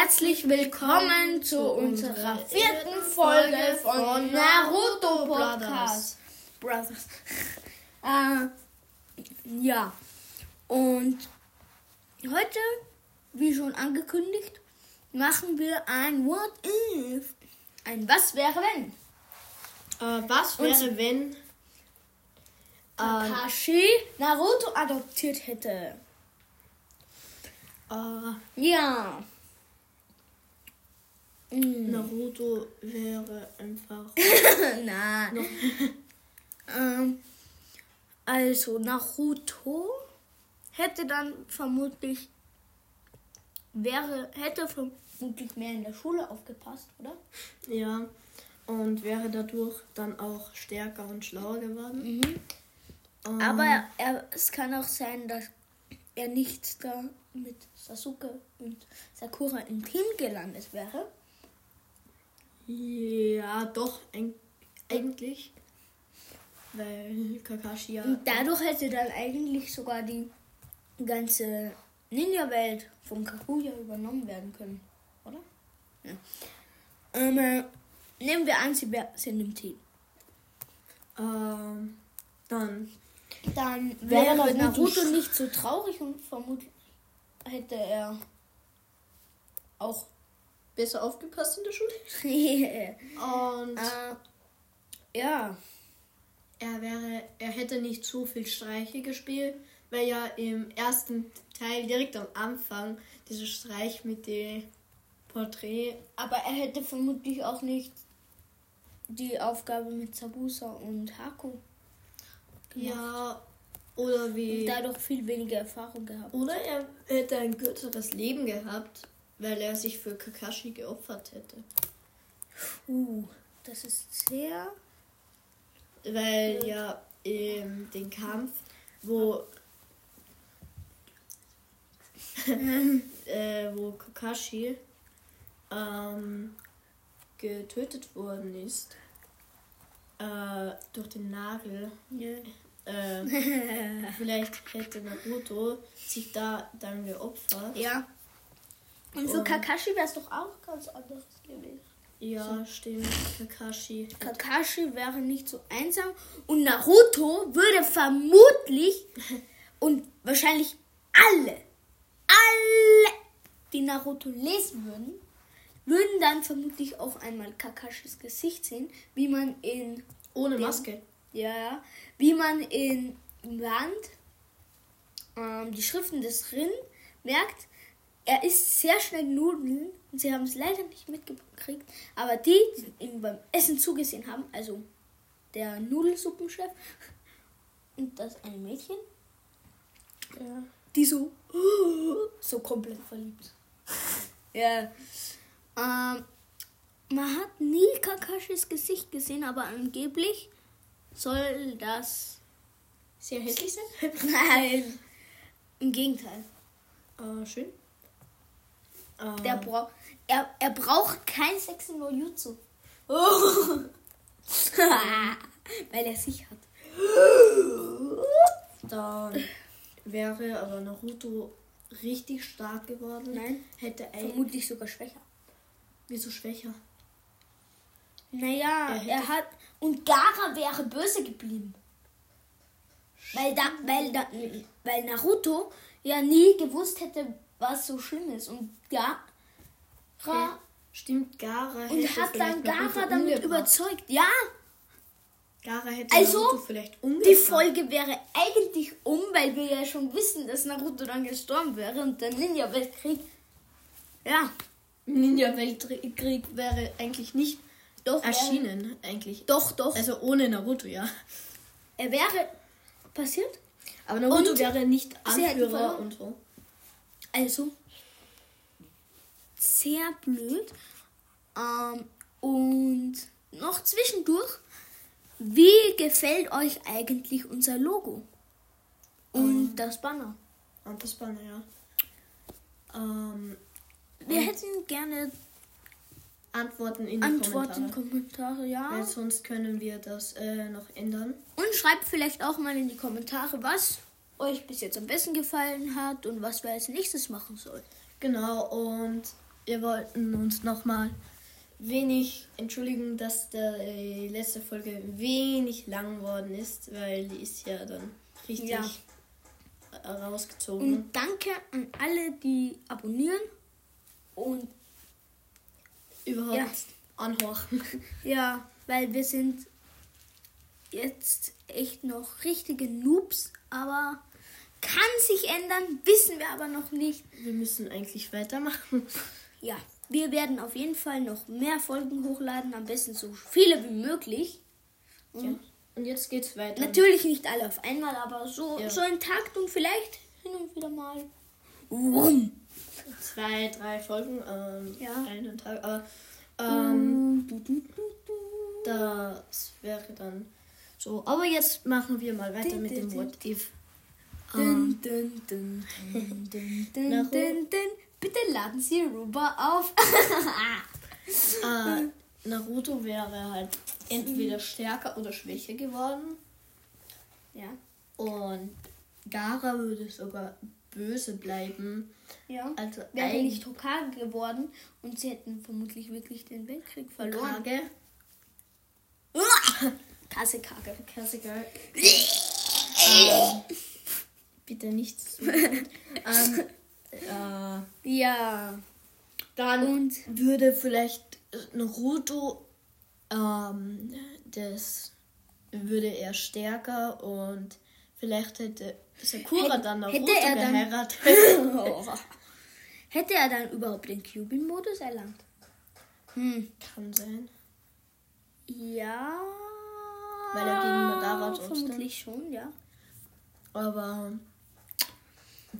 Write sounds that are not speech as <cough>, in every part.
Herzlich willkommen zu unserer vierten Folge von Naruto Podcast. Brothers. <laughs> äh, ja, und heute, wie schon angekündigt, machen wir ein What If. Ein Was wäre wenn. Äh, was wäre, wenn Kakashi Naruto adoptiert hätte. äh, Ja. Mm. Naruto wäre einfach. <laughs> Na. ähm, also Naruto hätte dann vermutlich wäre hätte vermutlich mehr in der Schule aufgepasst, oder? ja. Und wäre dadurch dann auch stärker und schlauer geworden. Ähm, Aber er, es kann auch sein, dass er nicht da mit Sasuke und Sakura im Team gelandet wäre. Ja, doch, eig- eigentlich. Weil Kakashi ja. Und dadurch hätte dann eigentlich sogar die ganze Ninja-Welt von Kaguya übernommen werden können, oder? Ja. Ähm, äh, nehmen wir an, sie sind im Team. Ähm, dann. Dann Wäre Naruto Naruto nicht so traurig und vermutlich hätte er auch Besser aufgepasst in der Schule. <laughs> Und ja, er wäre. Er hätte nicht so viel Streiche gespielt, weil ja im ersten Teil direkt am Anfang dieser Streich mit dem Porträt aber er hätte vermutlich auch nicht die Aufgabe mit Sabusa und Haku Ja, oder und wie. dadurch viel weniger Erfahrung gehabt. Oder er hätte ein kürzeres Leben gehabt, weil er sich für Kakashi geopfert hätte. Uh, das ist sehr Weil ja in den Kampf, wo. <laughs> äh, wo Kakashi ähm, getötet worden ist. Äh, durch den Nagel. ja. Äh, <laughs> vielleicht hätte Naruto sich da dann geopfert. Ja. Und für Kakashi wäre es doch auch ganz anderes gewesen. Ja, stimmt. Kakashi. Kakashi wäre nicht so einsam und Naruto würde vermutlich <laughs> und wahrscheinlich alle, alle, die Naruto lesen würden, würden dann vermutlich auch einmal Kakashis Gesicht sehen, wie man in Ohne dem- Maske. Ja, ja. Wie man in Land ähm, die Schriften des Rin merkt, er isst sehr schnell Nudeln und sie haben es leider nicht mitgekriegt, aber die, die ihm beim Essen zugesehen haben, also der Nudelsuppenchef und das eine Mädchen, Ja. die so <gasps> so komplett verliebt. Ja. Ähm, man hat nie Kakashis Gesicht gesehen, aber angeblich soll das Sehr hässlich sein. <laughs> Nein. Im Gegenteil. Äh, schön. Äh, Der bra er, er braucht kein Sex in no Jutsu. <laughs> Weil er sich hat. Dann wäre aber Naruto richtig stark geworden. Nein. Hätte er Vermutlich sogar schwächer. wieso schwächer? Naja, Er er hat. Und Gara wäre böse geblieben. Weil, da, weil, da, weil Naruto ja nie gewusst hätte, was so schlimm ist. Und Gara. Ja, Stimmt, Gara Und hat dann Gara damit umgebracht. überzeugt. Ja, Gara hätte Also, Naruto vielleicht umgebracht. Die Folge wäre eigentlich um, weil wir ja schon wissen, dass Naruto dann gestorben wäre und der Ninja-Weltkrieg. Ja, Ninja-Weltkrieg wäre eigentlich nicht doch. erschienen, eigentlich. Wäre, doch, doch. Also ohne Naruto, ja. er wäre passiert. Aber Naruto Und wäre nicht Anführer und so. Also, sehr blöd. Ähm, und noch zwischendurch, wie gefällt euch eigentlich unser Logo? Und das Banner? Und das Banner, ja. Ähm, Wir hätten gerne Antworten in die Antworten, Kommentare. Kommentare, ja. Weil sonst können wir das äh, noch ändern. Und schreibt vielleicht auch mal in die Kommentare, was euch bis jetzt am besten gefallen hat und was wir als nächstes machen sollen. Genau, und wir wollten uns nochmal wenig entschuldigen, dass die äh, letzte Folge wenig lang worden ist, weil die ist ja dann richtig Ja. rausgezogen. Und danke an alle, die abonnieren. Und überhaupt Ja. anhorchen. <laughs> ja, weil wir sind jetzt echt noch richtige Noobs, aber kann sich ändern, wissen wir aber noch nicht. Wir müssen eigentlich weitermachen. Ja, wir werden auf jeden Fall noch mehr Folgen hochladen, am besten so viele wie möglich. Ja. Und jetzt geht's weiter. Natürlich nicht alle auf einmal, aber so, Ja. so in Taktung vielleicht hin und wieder mal. Wumm. Zwei, drei Folgen, ähm, Ja. einen Tag. Aber ähm, Du, du, du, das wäre dann so. Aber jetzt machen wir mal weiter mit dem. What If. Dun, dun, dun, dun. Bitte laden Sie Ruba auf. äh, <laughs> Naruto wäre halt entweder stärker oder schwächer geworden. ja, Und Gara würde sogar böse bleiben. ja. Also Wäre eigentlich nicht Hokage geworden und sie hätten vermutlich wirklich den Weltkrieg verloren. Kage. Klassiker. <laughs> ähm, bitte nichts. <laughs> ähm, äh, Ja. dann Und würde vielleicht Naruto ähm, das würde er stärker und vielleicht hätte Sakura Hätte- dann Naruto hätte er dann- geheiratet. <laughs> <laughs> hätte er dann überhaupt den Cubin-Modus erlangt? Hm. Kann sein. Ja. Weil er gegen Madara trotzdem- Vermutlich schon, ja. Aber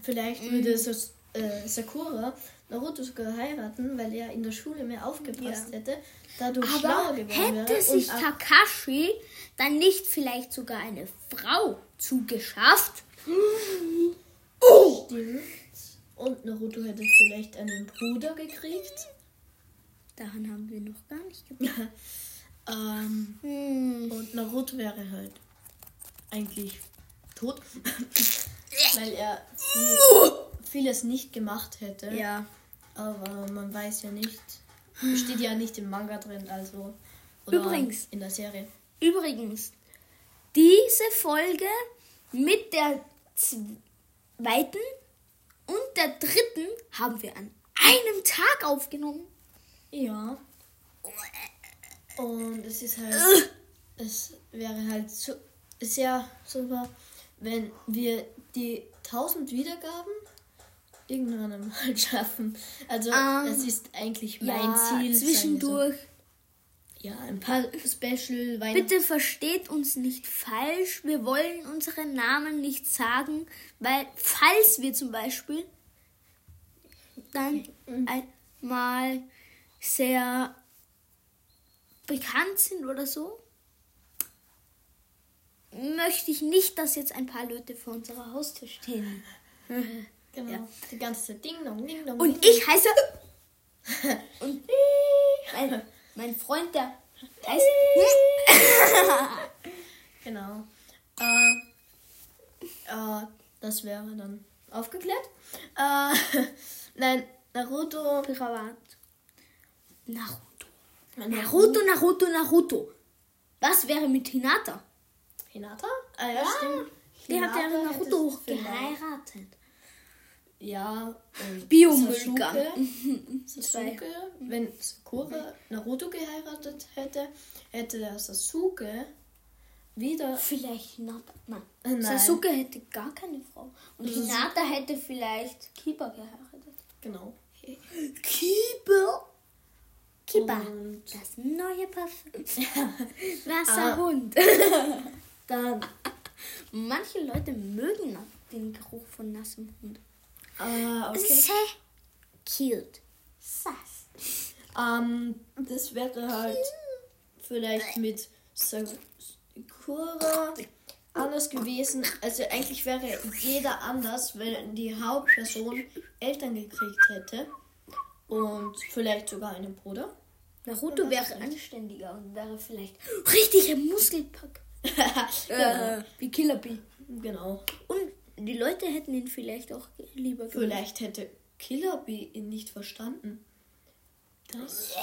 vielleicht Mhm. würde Sas äh, Sakura Naruto sogar heiraten, weil er in der Schule mehr aufgepasst Ja. hätte, dadurch schlauer Aber geworden hätte wäre. sich und auch- Takashi dann nicht vielleicht sogar eine Frau zugeschafft? Stimmt. Und Naruto hätte vielleicht einen Bruder gekriegt. Daran haben wir noch gar nicht <laughs> gedacht. ähm, Hm. und Naruto wäre halt eigentlich tot, weil er viel, vieles nicht gemacht hätte. Ja. Aber man weiß ja nicht. Steht ja nicht im Manga drin, also. Übrigens. In der Serie. Übrigens, diese Folge mit der zweiten und der dritten haben wir an einem Tag aufgenommen. Ja. Und es ist halt. es wäre halt so sehr super, wenn wir die 1000 Wiedergaben irgendwann einmal <laughs> schaffen. Also, Ähm, es ist eigentlich mein ja, Ziel. zwischendurch. So. Ja, ein paar Special Weihnachten. Bitte versteht uns nicht falsch. Wir wollen unseren Namen nicht sagen, weil falls wir zum Beispiel dann einmal sehr bekannt sind oder so, möchte ich nicht, dass jetzt ein paar Leute vor unserer Haustür stehen. <laughs> Genau. Ja. Die ganze Zeit Ding Dong, Ding Dong. Und ich heiße. <laughs> Und mein, mein Freund, der heißt. <laughs> Genau. Äh, äh, das wäre dann aufgeklärt. Äh, nein, Naruto. Pirawat. Naruto. Naruto, Naruto, Naruto. Was wäre mit Hinata? Hinata? Ah ja, stimmt. Die hat ja Naruto geheiratet. Ja, und Biomüllgang. Sasuke, Sasuke, wenn Sakura Naruto geheiratet hätte, hätte der Sasuke wieder Vielleicht Hinata. Nein. Nein. Sasuke hätte gar keine Frau. Und Hinata hätte vielleicht Kiba geheiratet. genau. <gasps> Kiba? Kiba. Und Das neue Parfüm. <laughs> Wasserhund. <laughs> dann Manche Leute mögen den Geruch von nassem Hund. ah, okay. Sehr cute. Sass. Ähm, das wäre halt vielleicht mit Sakura anders gewesen. Also eigentlich wäre jeder anders, wenn die Hauptperson Eltern gekriegt hätte. Und vielleicht sogar einen Bruder. Naruto wäre anständiger und wäre vielleicht richtig im Muskelpack. <laughs> Äh, wie Killer Bee. Genau. Und die Leute hätten ihn vielleicht auch lieber gemacht. Vielleicht hätte Killer Bee ihn nicht verstanden. Das,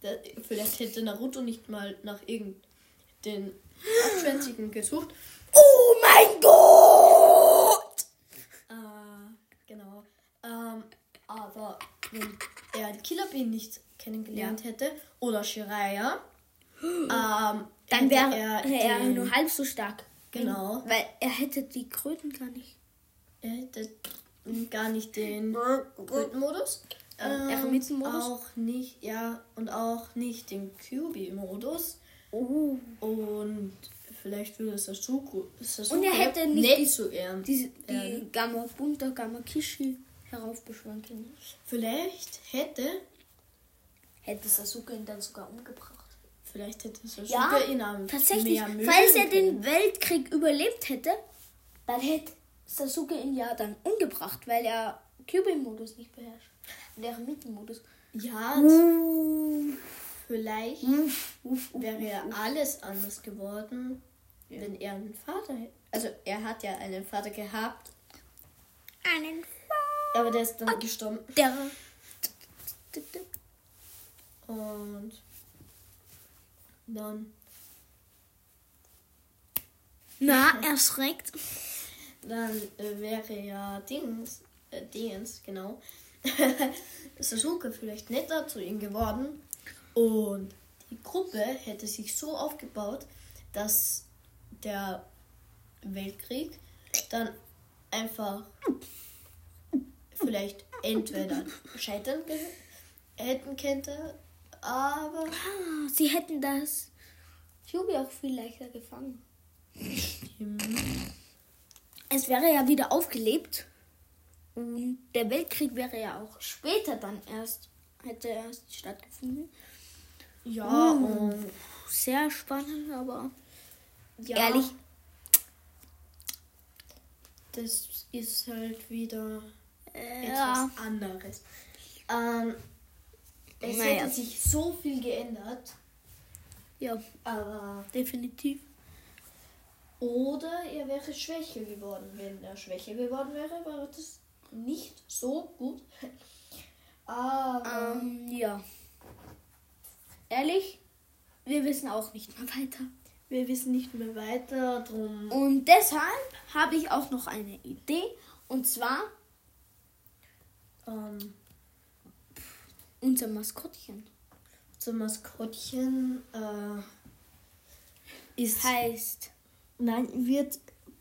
das, vielleicht hätte Naruto nicht mal nach irgendeinen Abschwänzigen gesucht. Oh mein Gott! Äh, genau. Ähm, aber wenn er Killer Bean nicht kennengelernt hätte oder Shiraya, <gasps> ähm, Dann wäre er, er, den- nur halb so stark. Genau. Weil er hätte die Kröten gar nicht. Er hätte gar nicht den Modus. Ähm, Eremitenmodus? Auch nicht, ja, und auch nicht den QB-Modus. Oh. Und vielleicht würde Sasuke, Sasuke Und er hätte nicht nicht die- so gern. Die, Ähm. Gamma Bunta Gamma Kishi heraufbeschwören können. Vielleicht hätte, Hätte Sasuke ihn dann sogar umgebracht. Vielleicht hätte Sasuke Ja, ihn am tatsächlich. Falls er können. den Weltkrieg überlebt hätte, dann hätte Sasuke ihn ja dann umgebracht, weil er Kyubi-Modus nicht beherrscht. Und Eremiten-Modus. Ja, vielleicht wäre ja alles anders geworden, wenn er einen Vater hätte. Also er hat ja einen Vater gehabt, Einen aber der ist dann gestorben. der. Und dann, Na, <laughs> er schreckt. dann äh, wäre ja Dings, äh, Dings, genau, <laughs> Sasuke vielleicht netter zu ihm geworden. Und die Gruppe hätte sich so aufgebaut, dass der Weltkrieg dann einfach vielleicht entweder scheitern hätten könnte, aber Ah, Sie hätten das Kyubi auch viel leichter gefangen. Es wäre ja wieder aufgelebt. Und der Weltkrieg wäre ja auch später dann erst, hätte erst stattgefunden. ja, und Sehr spannend, aber ja, ehrlich, das ist halt wieder äh, etwas ja. anderes. Ähm, es Naja. hätte sich so viel geändert, ja, aber definitiv. oder er wäre schwächer geworden. Wenn er schwächer geworden wäre, wäre das nicht so gut. Aber Ähm, ja. Ehrlich, wir wissen auch nicht mehr weiter. wir wissen nicht mehr weiter, drum Und deshalb habe ich auch noch eine Idee. Und zwar ähm, unser Maskottchen. zum Maskottchen äh, ist Heißt, Nein, wird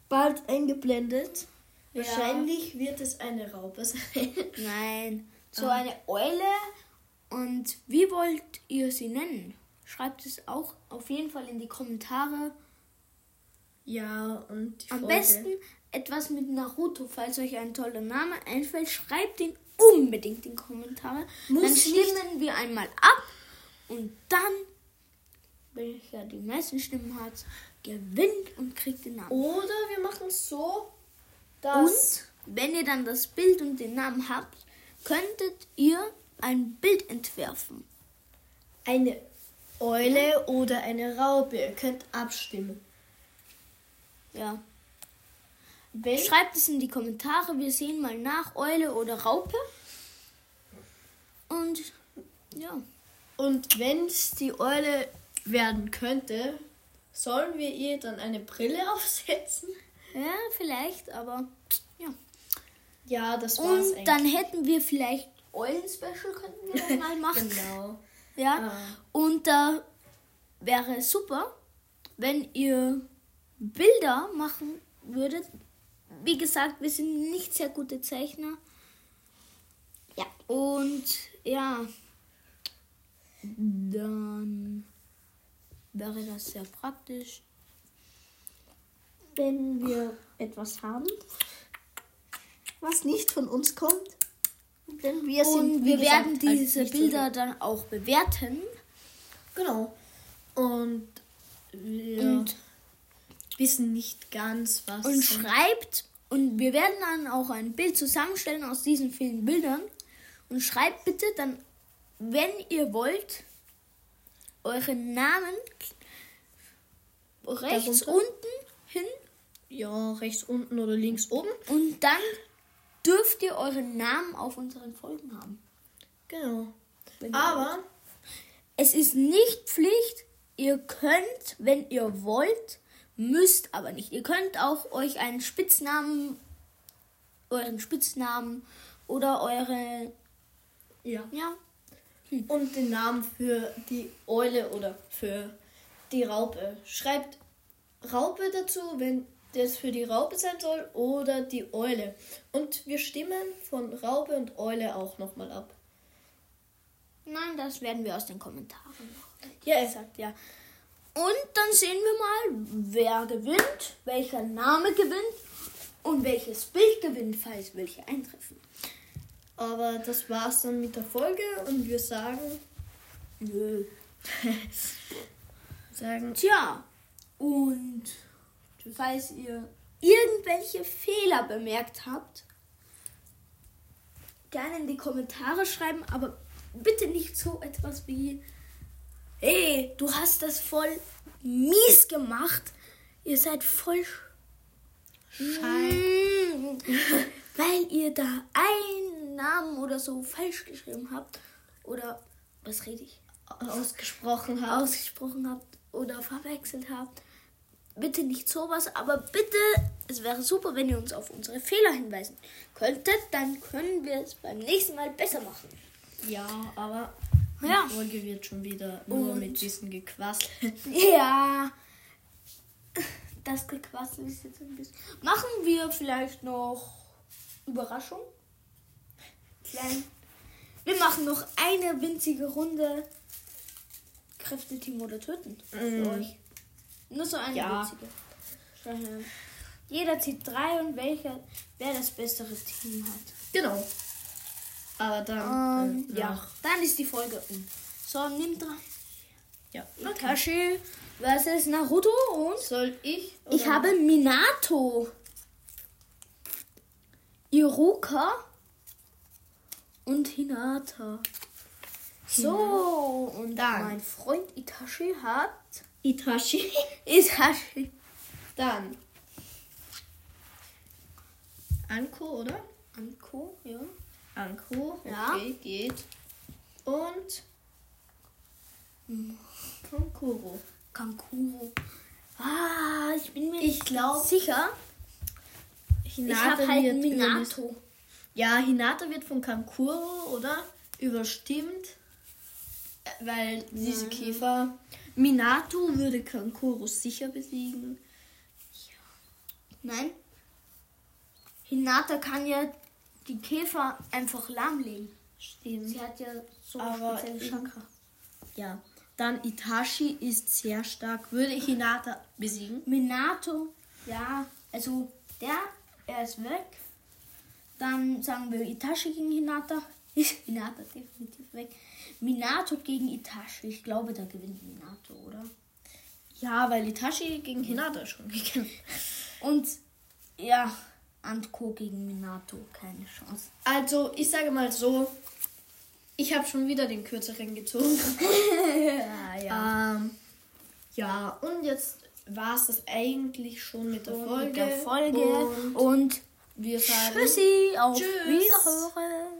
bald eingeblendet. Ja. Wahrscheinlich wird es eine Raupe sein. nein, <laughs> so Ah. eine Eule. Und wie wollt ihr sie nennen? Schreibt es auch auf jeden Fall in die Kommentare. ja, und Am Folge. besten etwas mit Naruto. Falls euch ein toller Name einfällt, schreibt ihn unbedingt in Kommentare. Muss dann stimmen wir einmal ab. Und dann, welcher die meisten Stimmen hat, gewinnt und kriegt den Namen. Oder wir machen es so, dass. Und wenn ihr dann das Bild und den Namen habt, könntet ihr ein Bild entwerfen. eine Eule oder eine Raupe. Ihr könnt abstimmen. Ja. Wenn, Schreibt es in die Kommentare. Wir sehen mal nach, Eule oder Raupe. Und ja. und wenn es die Eule werden könnte, sollen wir ihr dann eine Brille <laughs> aufsetzen? Ja, vielleicht, aber ja. Ja, das war's Und dann hätten wir vielleicht Eulen-Special könnten wir mal <laughs> machen. Genau. Ja. Ah. Und da wäre es super, wenn ihr Bilder machen würdet. Wie gesagt, wir sind nicht sehr gute Zeichner. Ja. Und ja, dann wäre das sehr praktisch. wenn wir etwas haben, was nicht von uns kommt. Denn wir sind, Und wir gesagt, werden halt diese so Bilder dann auch bewerten. Genau. Und wir Und- wissen nicht ganz, was. Und schreibt, und wir werden dann auch ein Bild zusammenstellen aus diesen vielen Bildern. Und schreibt bitte dann, wenn ihr wollt, euren Namen rechts Darunter? unten hin ja, rechts unten oder links oben. und dann dürft ihr euren Namen auf unseren Folgen haben. Genau. Aber Es ist nicht Pflicht. Ihr könnt, wenn ihr wollt, müsst aber nicht. Ihr könnt auch euch einen Spitznamen, euren Spitznamen oder eure, ja. ja, Und den Namen für die Eule oder für die Raupe. Schreibt Raupe dazu, wenn das für die Raupe sein soll oder die Eule. Und wir stimmen von Raupe und Eule auch nochmal ab. nein, das werden wir aus den Kommentaren machen. Ja, Er sagt ja. Und dann sehen wir mal, wer gewinnt, welcher Name gewinnt und welches Bild gewinnt, falls welche eintreffen. aber das war's dann mit der Folge und wir sagen, Nö. <laughs> sagen Tja, und falls ihr irgendwelche Fehler bemerkt habt, gerne in die Kommentare schreiben, aber bitte nicht so etwas wie, hey, du hast das voll mies gemacht, ihr seid voll Schein. <laughs> weil ihr da einen Namen oder so falsch geschrieben habt oder was rede ich? ausgesprochen haben. ausgesprochen habt oder verwechselt habt. Bitte nicht sowas, aber bitte, es wäre super, wenn ihr uns auf unsere Fehler hinweisen könntet. Dann können wir es beim nächsten Mal besser machen. Ja, aber Ja. die Folge wird schon wieder nur Und- mit diesem Gequassel. <laughs> Ja, das Gequassel ist jetzt ein bisschen. Machen wir vielleicht noch Überraschung? Klein. Wir machen noch eine winzige Runde Kräfteteam oder Töten. Für Mm. euch. Nur so eine Ja. winzige. Jeder zieht drei und welcher, wer das bessere Team hat. Genau. Aber dann, Ähm, äh, ja, dann ist die Folge um. So, nimm drei. ja. Itachi versus Naruto und Soll ich? Ich habe Minato, Iruka und Hinata. So, und Dann. mein Freund Itachi hat Itachi. <laughs> Itachi. Dann. Anko, oder? Anko, ja. Anko, Ja. okay, geht. Und Konkuro. Kankuro. Ah, ich bin mir Ich nicht glaub, sicher. Ich habe halt Minato. Ja, Hinata wird von Kankuro, oder? Überstimmt. Weil diese Käfer. Minato würde Kankuro sicher besiegen. Nein. Hinata kann ja die Käfer einfach lahmlegen. Stimmt. Sie hat ja so Aber spezielle Chakra. Ja. Dann Itachi ist sehr stark. Würde Hinata besiegen? Minato, ja, also der, er ist weg. Dann sagen wir Itachi gegen Hinata. <laughs> Ist Hinata definitiv weg. Minato gegen Itachi. Ich glaube, da gewinnt Minato, oder? Ja, weil Itachi gegen Hinata schon <laughs> gekämpft. Und ja, Antko gegen Minato. Keine Chance. Also, ich sage mal so, ich habe schon wieder den kürzeren gezogen. <laughs> Ja, Ähm, ja, und jetzt war es das eigentlich schon mit der Folge. mit der Folge. Und Und wir sagen Tschüssi, auf Tschüss. Wiederhören.